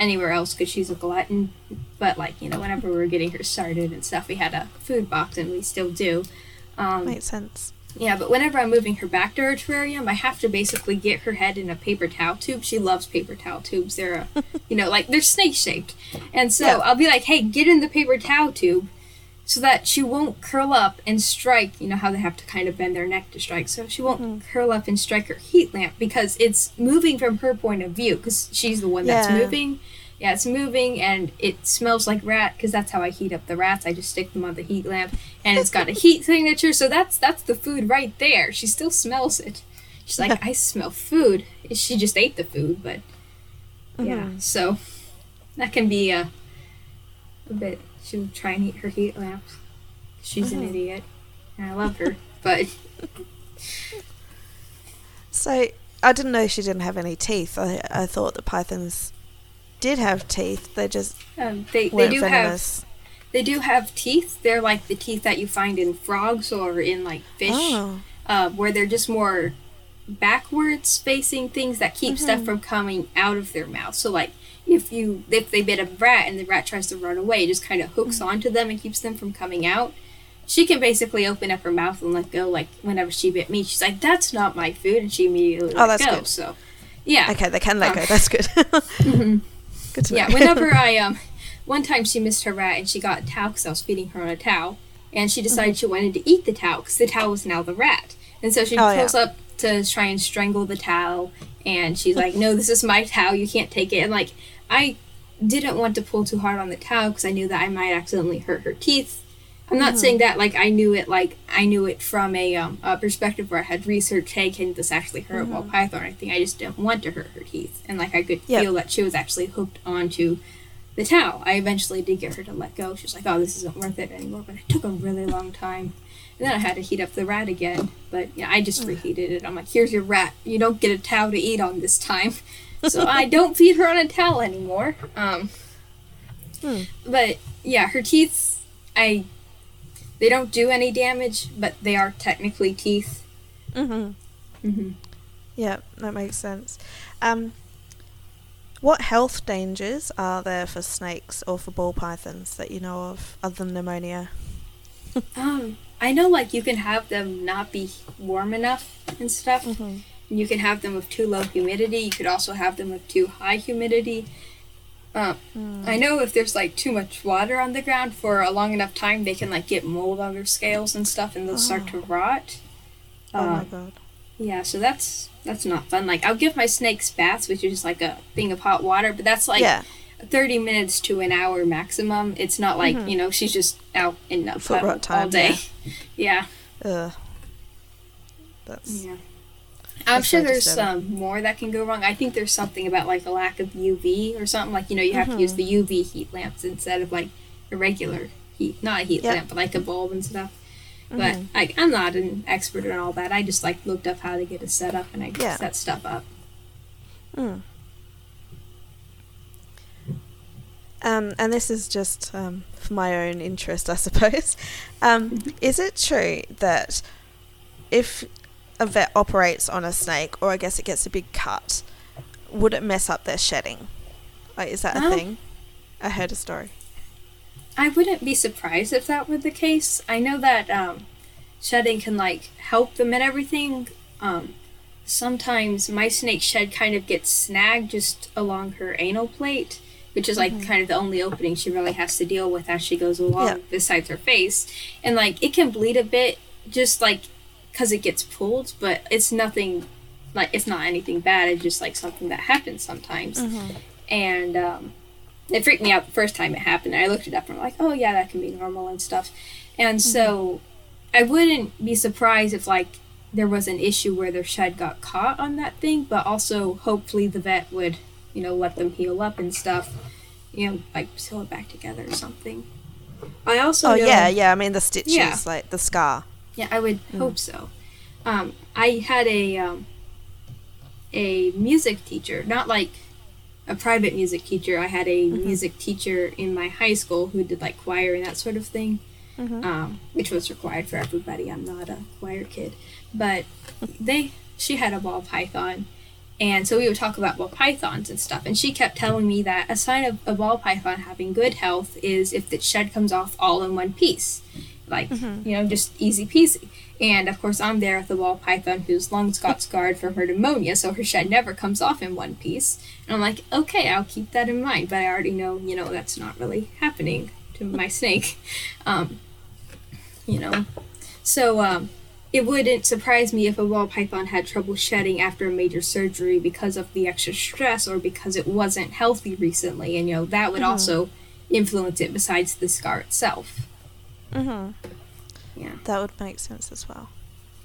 anywhere else, because she's a glutton. But like you know, whenever we were getting her started and stuff, we had a food box, and we still do. Um, Makes sense. Yeah, but whenever I'm moving her back to her terrarium, I have to basically get her head in a paper towel tube. She loves paper towel tubes. They're, a, you know, like they're snake shaped, and so Yeah. I'll be like, "Hey, get in the paper towel tube," so that she won't curl up and strike. You know how they have to kind of bend their neck to strike, so she won't Mm-hmm. curl up and strike her heat lamp because it's moving from her point of view because she's the one that's moving. Yeah, it's moving and it smells like rat because that's how I heat up the rats. I just stick them on the heat lamp and it's got a heat signature. So that's that's the food right there. She still smells it. She's like, I smell food. She just ate the food, but yeah. Mm-hmm. So that can be a a bit. She'll try and eat her heat lamps. She's Mm-hmm. an idiot, and I love her, but So I didn't know she didn't have any teeth. I, I thought the pythons did have teeth. They just um, they they do have venomous. they do have teeth. They're like the teeth that you find in frogs or in like fish. Oh, uh, where they're just more backwards facing things that keep stuff from coming out of their mouth. So like if you if they bit a rat and the rat tries to run away, it just kind of hooks onto them and keeps them from coming out. She can basically open up her mouth and let go. Like whenever she bit me, she's like, "That's not my food," and she immediately Oh, let that's go. good. So, yeah, okay, they can let Oh. go. That's good. Good yeah. Whenever I um, one time she missed her rat and she got a towel because I was feeding her on a towel, and she decided Mm-hmm. she wanted to eat the towel because the towel was now the rat, and so she Oh, yeah. pulls up to try and strangle the towel, and she's like, "No, this is my towel. You can't take it." And like, I didn't want to pull too hard on the towel because I knew that I might accidentally hurt her teeth. I'm not Mm-hmm. saying that like I knew it like I knew it from a, um, a perspective where I had researched, hey, can this actually hurt a ball python or anything? I just didn't want to hurt her teeth, and like I could Mm-hmm. Yep. feel that she was actually hooked onto the towel. I eventually did get her to let go. She was like, "Oh, this isn't worth it anymore," but it took a really long time. And then I had to heat up the rat again, but yeah, I just reheated it. I'm like, "Here's your rat. You don't get a towel to eat on this time." So I don't feed her on a towel anymore. Um, Hmm. but yeah, her teeth, I they don't do any damage, but they are technically teeth. Mm-hmm. Mm-hmm. Yeah, that makes sense. Um, what health dangers are there for snakes or for ball pythons that you know of, other than pneumonia? Um, I know like you can have them not be warm enough and stuff. Mm-hmm. You can have them with too low humidity. You could also have them with too high humidity. Um, Mm. I know if there's like too much water on the ground for a long enough time, they can like get mold on their scales and stuff, and they'll start to rot. Oh my Um, god. yeah, so that's that's not fun. Like I'll give my snakes baths, which is just like a thing of hot water, but that's like yeah, 30 minutes to an hour maximum. It's not like, Mhm. you know, she's just out in the puddle rot time, all day. Yeah. ugh. That's Yeah. I'm sure there's um, more that can go wrong. I think there's something about like a lack of UV or something. Like, you know, you have to use the UV heat lamps instead of like a regular heat, not a heat Yep. lamp, but like a bulb and stuff. But I, I'm not an expert in all that. I just like looked up how to get it set up and I Yeah. set stuff up. Mm. Um, and this is just um, for my own interest, I suppose. Um, is it true that if a vet operates on a snake, or I guess it gets a big cut, would it mess up their shedding? Like, is that a Um, thing? I heard a story. I wouldn't be surprised if that were the case. I know that um, shedding can like help them and everything. Um, sometimes my snake shed kind of gets snagged just along her anal plate, which is like kind of the only opening she really has to deal with as she goes along Yeah. besides her face. And like it can bleed a bit just like because it gets pulled, but it's nothing like it's not anything bad. It's just like something that happens sometimes and um, it freaked me out the first time it happened. I looked it up and I'm like, oh yeah, that can be normal and stuff. And so I wouldn't be surprised if like there was an issue where their shed got caught on that thing, but also hopefully the vet would, you know, let them heal up and stuff. You know, like sew it back together or something. I also Oh know- yeah, yeah. I mean the stitches, Yeah. like the scar. Yeah, I would hope so. Um, I had a um, a music teacher, not like a private music teacher. I had a music teacher in my high school who did like choir and that sort of thing, um, which was required for everybody. I'm not a choir kid, but they she had a ball python. And so we would talk about ball pythons and stuff. And she kept telling me that a sign of a ball python having good health is if the shed comes off all in one piece like you know just easy peasy and of course i'm there with the ball python whose lungs got scarred from her pneumonia so her shed never comes off in one piece and i'm like okay i'll keep that in mind but i already know you know that's not really happening to my snake um, you know. So um, it wouldn't surprise me if a ball python had trouble shedding after a major surgery because of the extra stress or because it wasn't healthy recently, and you know that would Mhm. also influence it besides the scar itself. Mm-hmm. Yeah. That would make sense as well.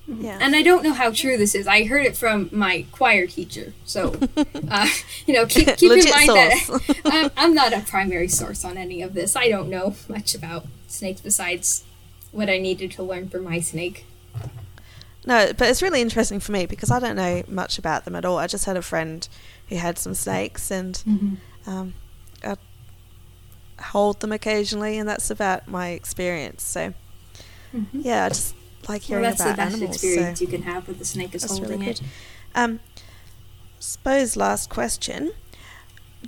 Yeah. And I don't know how true this is. I heard it from my choir teacher. So, uh, you know, keep, keep in mind source. that I'm, I'm not a primary source on any of this. I don't know much about snakes besides what I needed to learn for my snake. No, but it's really interesting for me because I don't know much about them at all. I just had a friend who had some snakes and Mm-hmm. um, hold them occasionally, and that's about my experience. So, Mm-hmm. yeah, I just like hearing Well, that's the best animals. experience so you can have with the snake is holding really it. Um, suppose last question: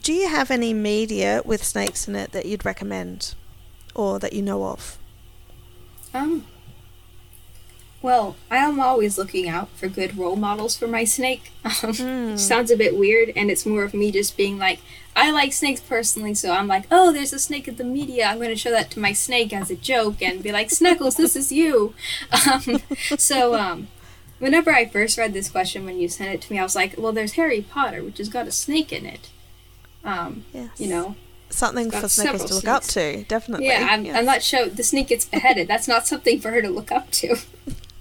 Do you have any media with snakes in it that you'd recommend, or that you know of? Um. Well, I am always looking out for good role models for my snake. Um, Mm. Sounds a bit weird, and it's more of me just being like, I like snakes personally, so I'm like, oh, there's a snake in the media. I'm going to show that to my snake as a joke and be like, Sneckles, this is you. Um, so, um, whenever I first read this question when you sent it to me, I was like, well, there's Harry Potter, which has got a snake in it. Um, Yes. you know, something for snakes several to look up to. Definitely. yeah, I'm, yes. I'm not sure the snake gets beheaded. That's not something for her to look up to.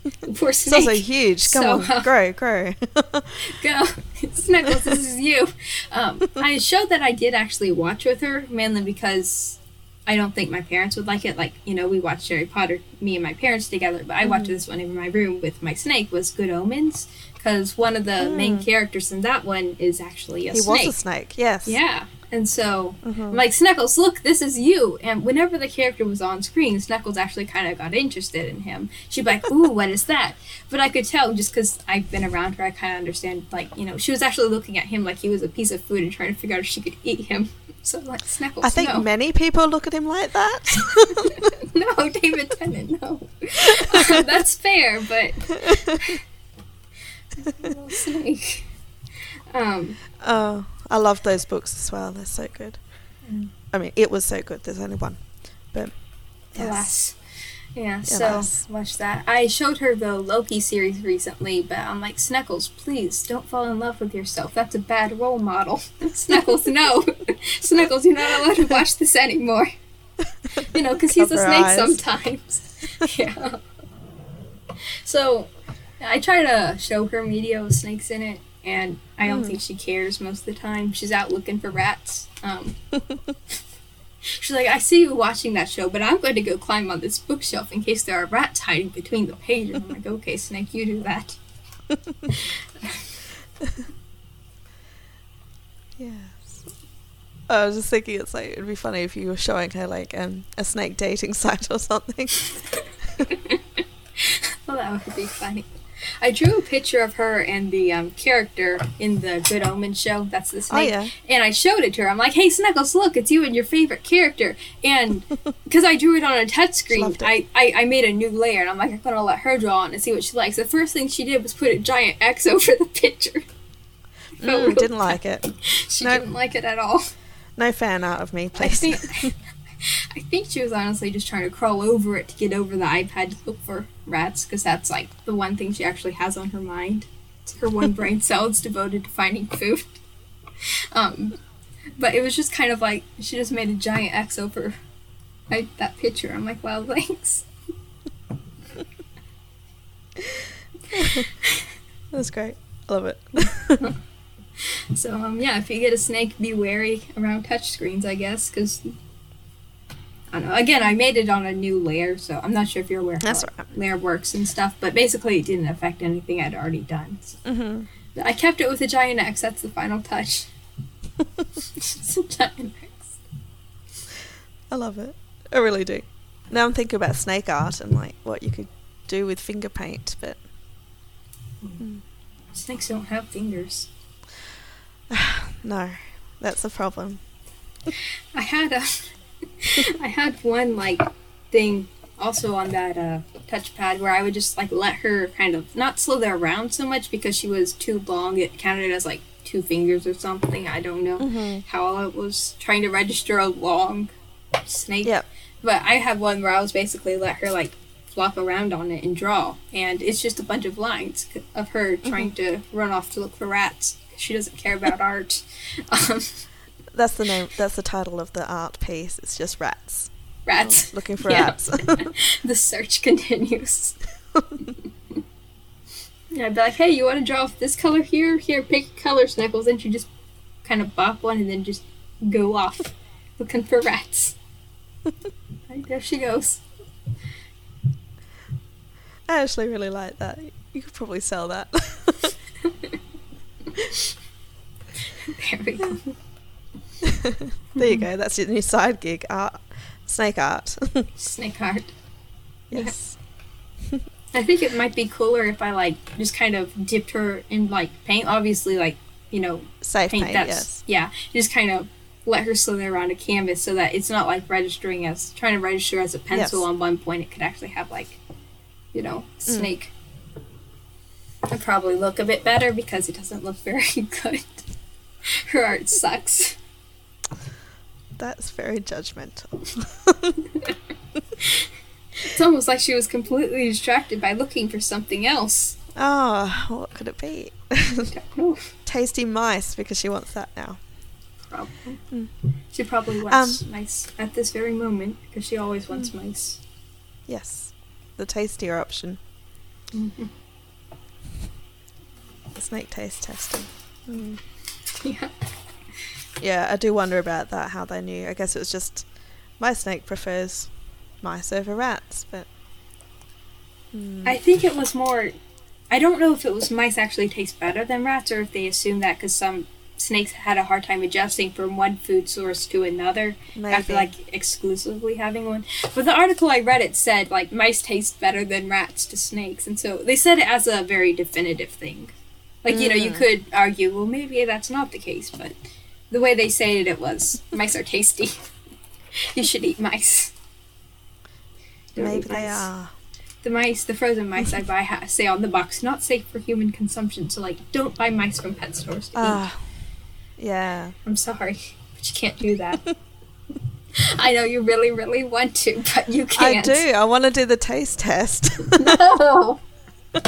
Poor It's snake. also huge. Come So, on, uh, grow, grow. Go, Snuggles, this is you. Um, I showed that I did actually watch with her, mainly because I don't think my parents would like it. Like, you know, we watched Harry Potter, me and my parents together, but I watched this one in my room with my snake, was Good Omens, because one of the main characters in that one is actually a he snake. He was a snake. Yes. Yeah. And so Mhm. I'm like, Snuggles, look, this is you. And whenever the character was on screen, Snuggles actually kind of got interested in him. She'd be like, ooh, what is that? But I could tell just because I've been around her, I kind of understand, like, you know, she was actually looking at him like he was a piece of food and trying to figure out if she could eat him. So, like, Snuggles, I think no. many people look at him like that. no, David Tennant, no. That's fair, but. Little snake. Um, oh, I love those books as well. They're so good. Mm. I mean, it was so good. There's only one, but yes. Alas. Yeah, so much that. I showed her the Loki series recently, but I'm like, Sneckles, please don't fall in love with yourself. That's a bad role model. Sneckles, no. Sneckles, you're not allowed to watch this anymore. You know, because he's a snake eyes. sometimes. yeah. So, I try to show her media with snakes in it, and I don't Hmm. think she cares most of the time. She's out looking for rats. Um, She's like, I see you watching that show, but I'm going to go climb on this bookshelf in case there are rats hiding between the pages. I'm like, okay, Snake, you do that. Yes. I was just thinking it's like it'd be funny if you were showing her like um, a snake dating site or something. well, that would be funny. I drew a picture of her and the um, character in the Good Omen show. That's the snake. yeah. And I showed it to her. I'm like, hey, Snuggles, look, it's you and your favorite character. And because I drew it on a touch screen. I, I, I made a new layer. And I'm like, I'm going to let her draw on and see what she likes. The first thing she did was put a giant X over the picture. Mm, didn't like it. She didn't like it at all. No fan out of me, I please. think I think she was honestly just trying to crawl over it to get over the iPad to look for rats because that's like the one thing she actually has on her mind. It's her one brain cell is devoted to finding food. Um, but it was just kind of like she just made a giant X over like, that picture. I'm like, well, thanks. That's great. I love it. So um, yeah, if you get a snake, be wary around touchscreens, I guess, because. I don't know. Again, I made it on a new layer, so I'm not sure if you're aware how That's alright. layer works and stuff. But basically, it didn't affect anything I'd already done. So hmm I kept it with a giant X. That's the final touch. It's a giant X. I love it. I really do. Now I'm thinking about snake art and like what you could do with finger paint, but Snakes don't have fingers. no, that's the problem. I had a, I had one like thing also on that uh, touchpad where I would just like let her kind of not slither around so much because she was too long. It counted as like two fingers or something. I don't know Mhm. how I was trying to register a long snake. Yep. But I had one where I was basically let her like flop around on it and draw. And it's just a bunch of lines of her trying to run off to look for rats. She doesn't care about art. Um, That's the name. That's the title of the art piece. It's just rats. rats. Looking for Yeah. rats. the search continues. Yeah, I'd be like, hey, you want to draw this color here? Here, pick color, Snickles. And she just kind of bop one and then just go off looking for rats. Right, there she goes. I actually really like that. You could probably sell that. There we go. there you go. That's your new side gig. Art, snake art. Snake art. yes. I think it might be cooler if I like just kind of dipped her in like paint. Obviously, like you know, Safe paint, paint. that's yes. yeah. Just kind of let her slither around a canvas so that it's not like registering as trying to register as a pencil Yes. on one point. It could actually have like, you know, Mm. snake. It'd probably look a bit better because it doesn't look very good. her art sucks. That's very judgmental. It's almost like she was completely distracted by looking for something else. oh, what could it be? Tasty mice because she wants that now. Probably. Mm. She probably wants Um, mice at this very moment because she always wants mice. Yes, the tastier option. Mhm. Snake taste testing. Mm. Yeah. Yeah, I do wonder about that. How they knew. I guess it was just my snake prefers mice over rats, but. Mm. I think it was more. I don't know if it was mice actually taste better than rats or if they assumed that because some snakes had a hard time adjusting from one food source to another after Maybe. like exclusively having one. But the article I read it said like mice taste better than rats to snakes, and so they said it as a very definitive thing. Like you know, you Mm. could argue, well, maybe that's not the case, but the way they stated it was mice are tasty. you should eat mice. Don't Maybe eat they mice. are. The mice, the frozen mice I buy ha- say on the box, not safe for human consumption. So like, don't buy mice from pet stores to eat. Ah, yeah. I'm sorry, but you can't do that. I know you really, really want to, but you can't. I do. I want to do the taste test. No. no.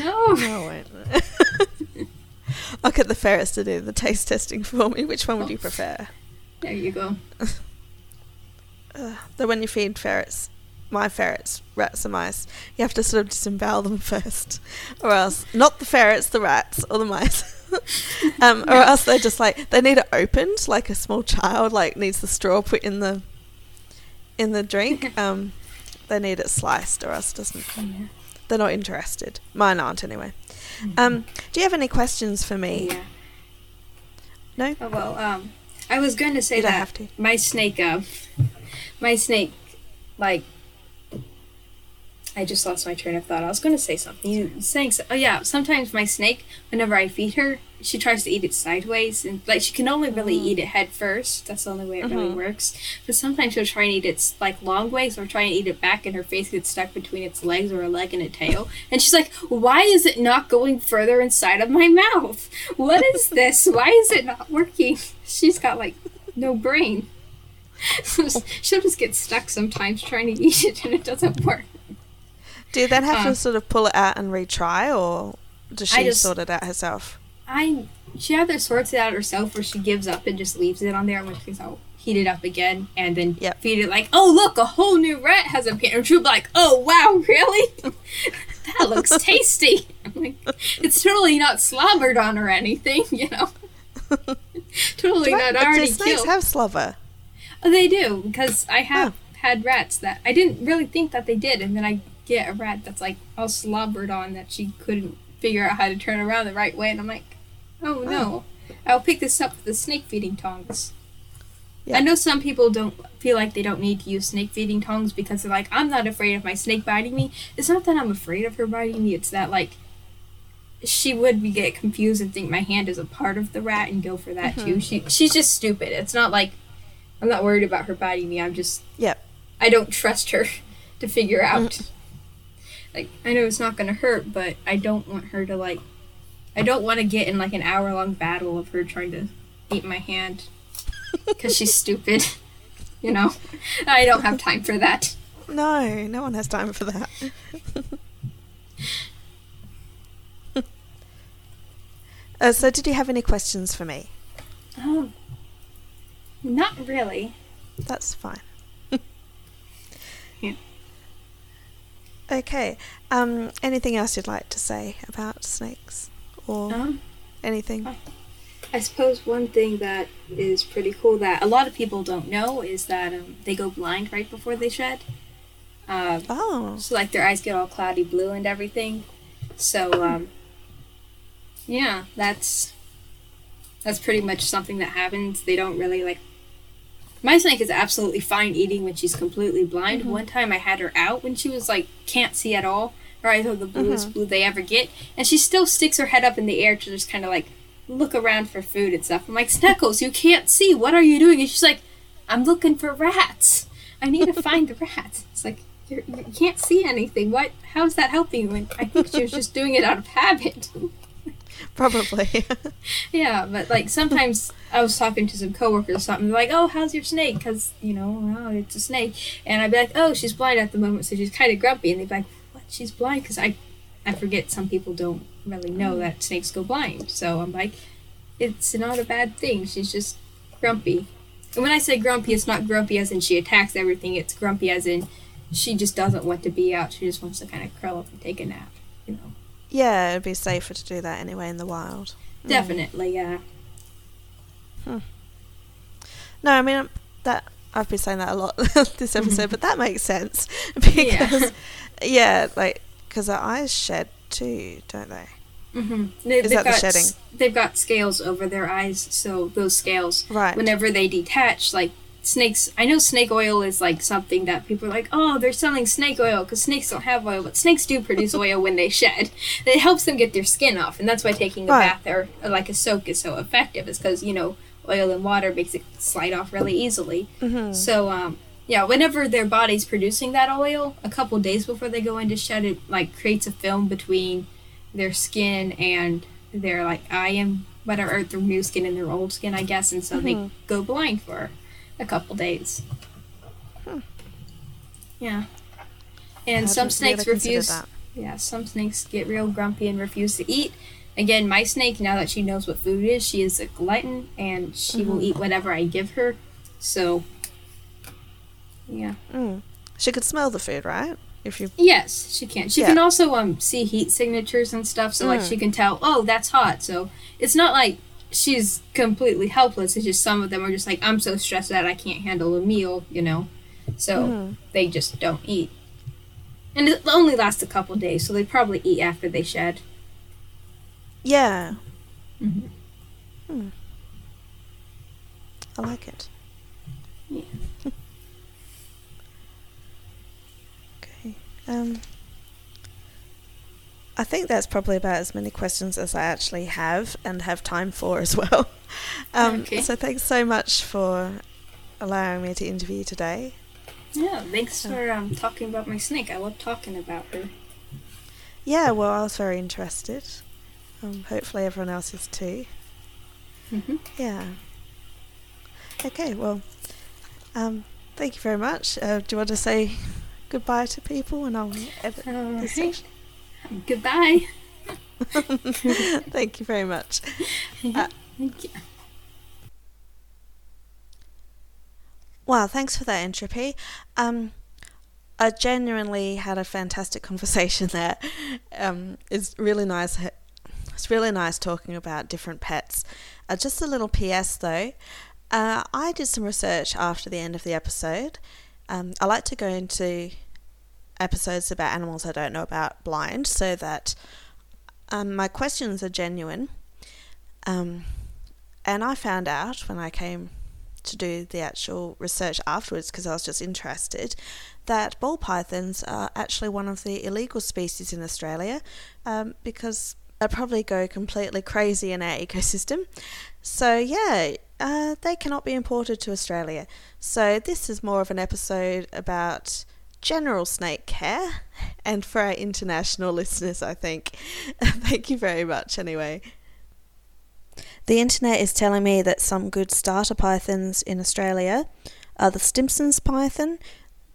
No, I won't. I'll get the ferrets to do the taste testing for me. Which one would you prefer? There you go. Uh, the when you feed ferrets, my ferrets, rats and mice, you have to sort of disembowel them first, or else not the ferrets, the rats or the mice, um, or else they're just like they need it opened, like a small child like needs the straw put in the in the drink. Um, they need it sliced, or else it doesn't. They're not interested. Mine aren't anyway. Um, do you have any questions for me? Yeah. No. Oh, well, um, I was going to say You that have to. my snake, uh, my snake, like, I just lost my train of thought. I was going to say something. You saying, so- oh yeah, sometimes my snake, whenever I feed her, she tries to eat it sideways, and like she can only really Mm. eat it head first. That's the only way it really Mhm. works. But sometimes she'll try and eat it like long ways, or try and eat it back, and her face gets stuck between its legs or a leg and a tail. And she's like, "Why is it not going further inside of my mouth? What is this? Why is it not working?" She's got like no brain. She'll just get stuck sometimes trying to eat it, and it doesn't work. Do you then have Uh. to sort of pull it out and retry, or does she just- sort it out herself? I she either sorts it out herself or she gives up and just leaves it on there, which case I'll heat it up again and then Yep. feed it like, oh look, a whole new rat has appeared. And she'll be like, oh wow, really? that looks tasty. Like, it's totally not slobbered on or anything, you know. totally I- not do already snakes killed. have slobber? Oh, they do because I have had rats that I didn't really think that they did, and then I get a rat that's like all slobbered on that she couldn't figure out how to turn around the right way, and I'm like, oh no, I'll pick this up with the snake feeding tongs. Yeah. I know some people don't feel like they don't need to use snake feeding tongs because they're like, I'm not afraid of my snake biting me. It's not that I'm afraid of her biting me. It's that like she would be get confused and think my hand is a part of the rat and go for that too. Mhm. She she's just stupid. It's not like I'm not worried about her biting me. I'm just Yep. I don't trust her to figure out. Like I know it's not gonna hurt, but I don't want her to like. I don't want to get in like an hour long battle of her trying to eat my hand because she's stupid. You know, I don't have time for that. No, no one has time for that. uh, so, did you have any questions for me? Um, not really. That's fine. Yeah. Okay. Um, anything else you'd like to say about snakes or Um, anything? I suppose one thing that is pretty cool that a lot of people don't know is that um, they go blind right before they shed. Uh, Oh, so like their eyes get all cloudy blue and everything. So um, yeah, that's that's pretty much something that happens. They don't really like. My snake is absolutely fine eating when she's completely blind. Mm-hmm. One time I had her out when she was like can't see at all. Her eyes are the bluest mm-hmm. blue they ever get, and she still sticks her head up in the air to just kind of like look around for food and stuff. I'm like, Sneckles, you can't see. What are you doing? And she's like, I'm looking for rats. I need to find the rats. It's like you're, you can't see anything. What? How's that helping you? And I think she was just doing it out of habit. probably. yeah, but like sometimes I was talking to some coworkers or something. They're like, "Oh, how's your snake?" Because you know, oh, it's a snake. And I'd be like, "Oh, she's blind at the moment, so she's kind of grumpy." And they'd be like, "What? She's blind?" Because I, I forget some people don't really know mm. that snakes go blind. So I'm like, it's not a bad thing. She's just grumpy. And when I say grumpy, it's not grumpy as in she attacks everything. It's grumpy as in she just doesn't want to be out. She just wants to kind of curl up and take a nap. You know. Yeah, it'd be safer to do that anyway in the wild. Mm. Definitely, yeah. No, I mean um, that I've been saying that a lot this episode, but that makes sense because yeah, like because their eyes shed too, don't they? Mm-hmm. They, Is they've that the got, shedding? s- They've got scales over their eyes, so those scales, Right. whenever they detach, like snakes. I know snake oil is like something that people are like, oh, they're selling snake oil because snakes don't have oil, but snakes do produce oil when they shed. It helps them get their skin off, and that's why taking a Right. bath or, or like a soak is so effective. Is because you know oil and water makes it slide off really easily. Mm-hmm. So um, yeah, whenever their body's producing that oil, a couple days before they go into shed, it like creates a film between their skin and their like i am whatever, or their new skin and their old skin, I guess, and so they go blind for a couple days. Yeah, and some snakes refuse. Yeah, some snakes get real grumpy and refuse to eat. Again, my snake, now that she knows what food is, she is a glutton and she will eat whatever I give her. So, yeah. Mm. She could smell the food, right? If you Yes, she can. She Yeah. can also um see heat signatures and stuff, so like Mm. she can tell, oh, that's hot. So it's not like she's completely helpless. It's just some of them are just like, I'm so stressed that I can't handle a meal, you know. So Mhm. they just don't eat. And it only lasts a couple days, so they probably eat after they shed. yeah, Mhm. Hmm. I like it. Yeah. okay. Um, I think that's probably about as many questions as I actually have and have time for as well. Um, Okay. So thanks so much for allowing me to interview you today. Yeah, thanks for um, talking about my snake. I love talking about her. Yeah, well, I was very interested. Um, hopefully, everyone else is too. Mm-hmm. Yeah. Okay, well, um, thank you very much. Uh, do you want to say goodbye to people and I'll edit this Alright. section? Goodbye. thank you very much. Uh, Thank you. Wow, thanks for that Entropy. Um, I genuinely had a fantastic conversation there. Um, it's really nice. It's really nice talking about different pets. Uh, just a little PS though. Uh, I did some research after the end of the episode. Um, I like to go into episodes about animals I don't know about blind so that um, my questions are genuine. Um, and I found out when I came to do the actual research afterwards because I was just interested that ball pythons are actually one of the illegal species in Australia um, because they probably go completely crazy in our ecosystem. So, yeah, uh, they cannot be imported to Australia. So, this is more of an episode about general snake care and for our international listeners, I think. Thank you very much, anyway. The internet is telling me that some good starter pythons in Australia are the Stimson's python,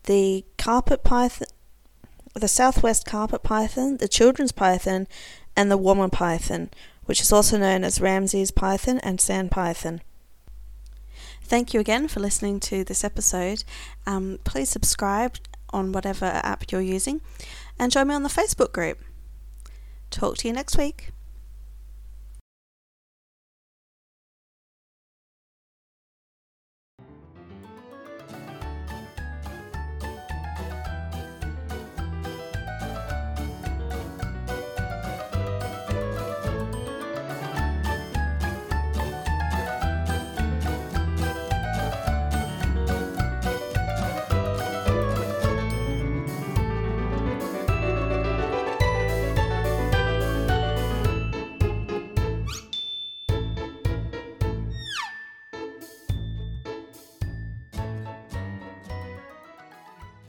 the carpet python, the southwest carpet python, the children's python, and the woma python, which is also known as Ramsay's python and sand python. Thank you again for listening to this episode. Um, please subscribe on whatever app you're using and join me on the Facebook group. Talk to you next week.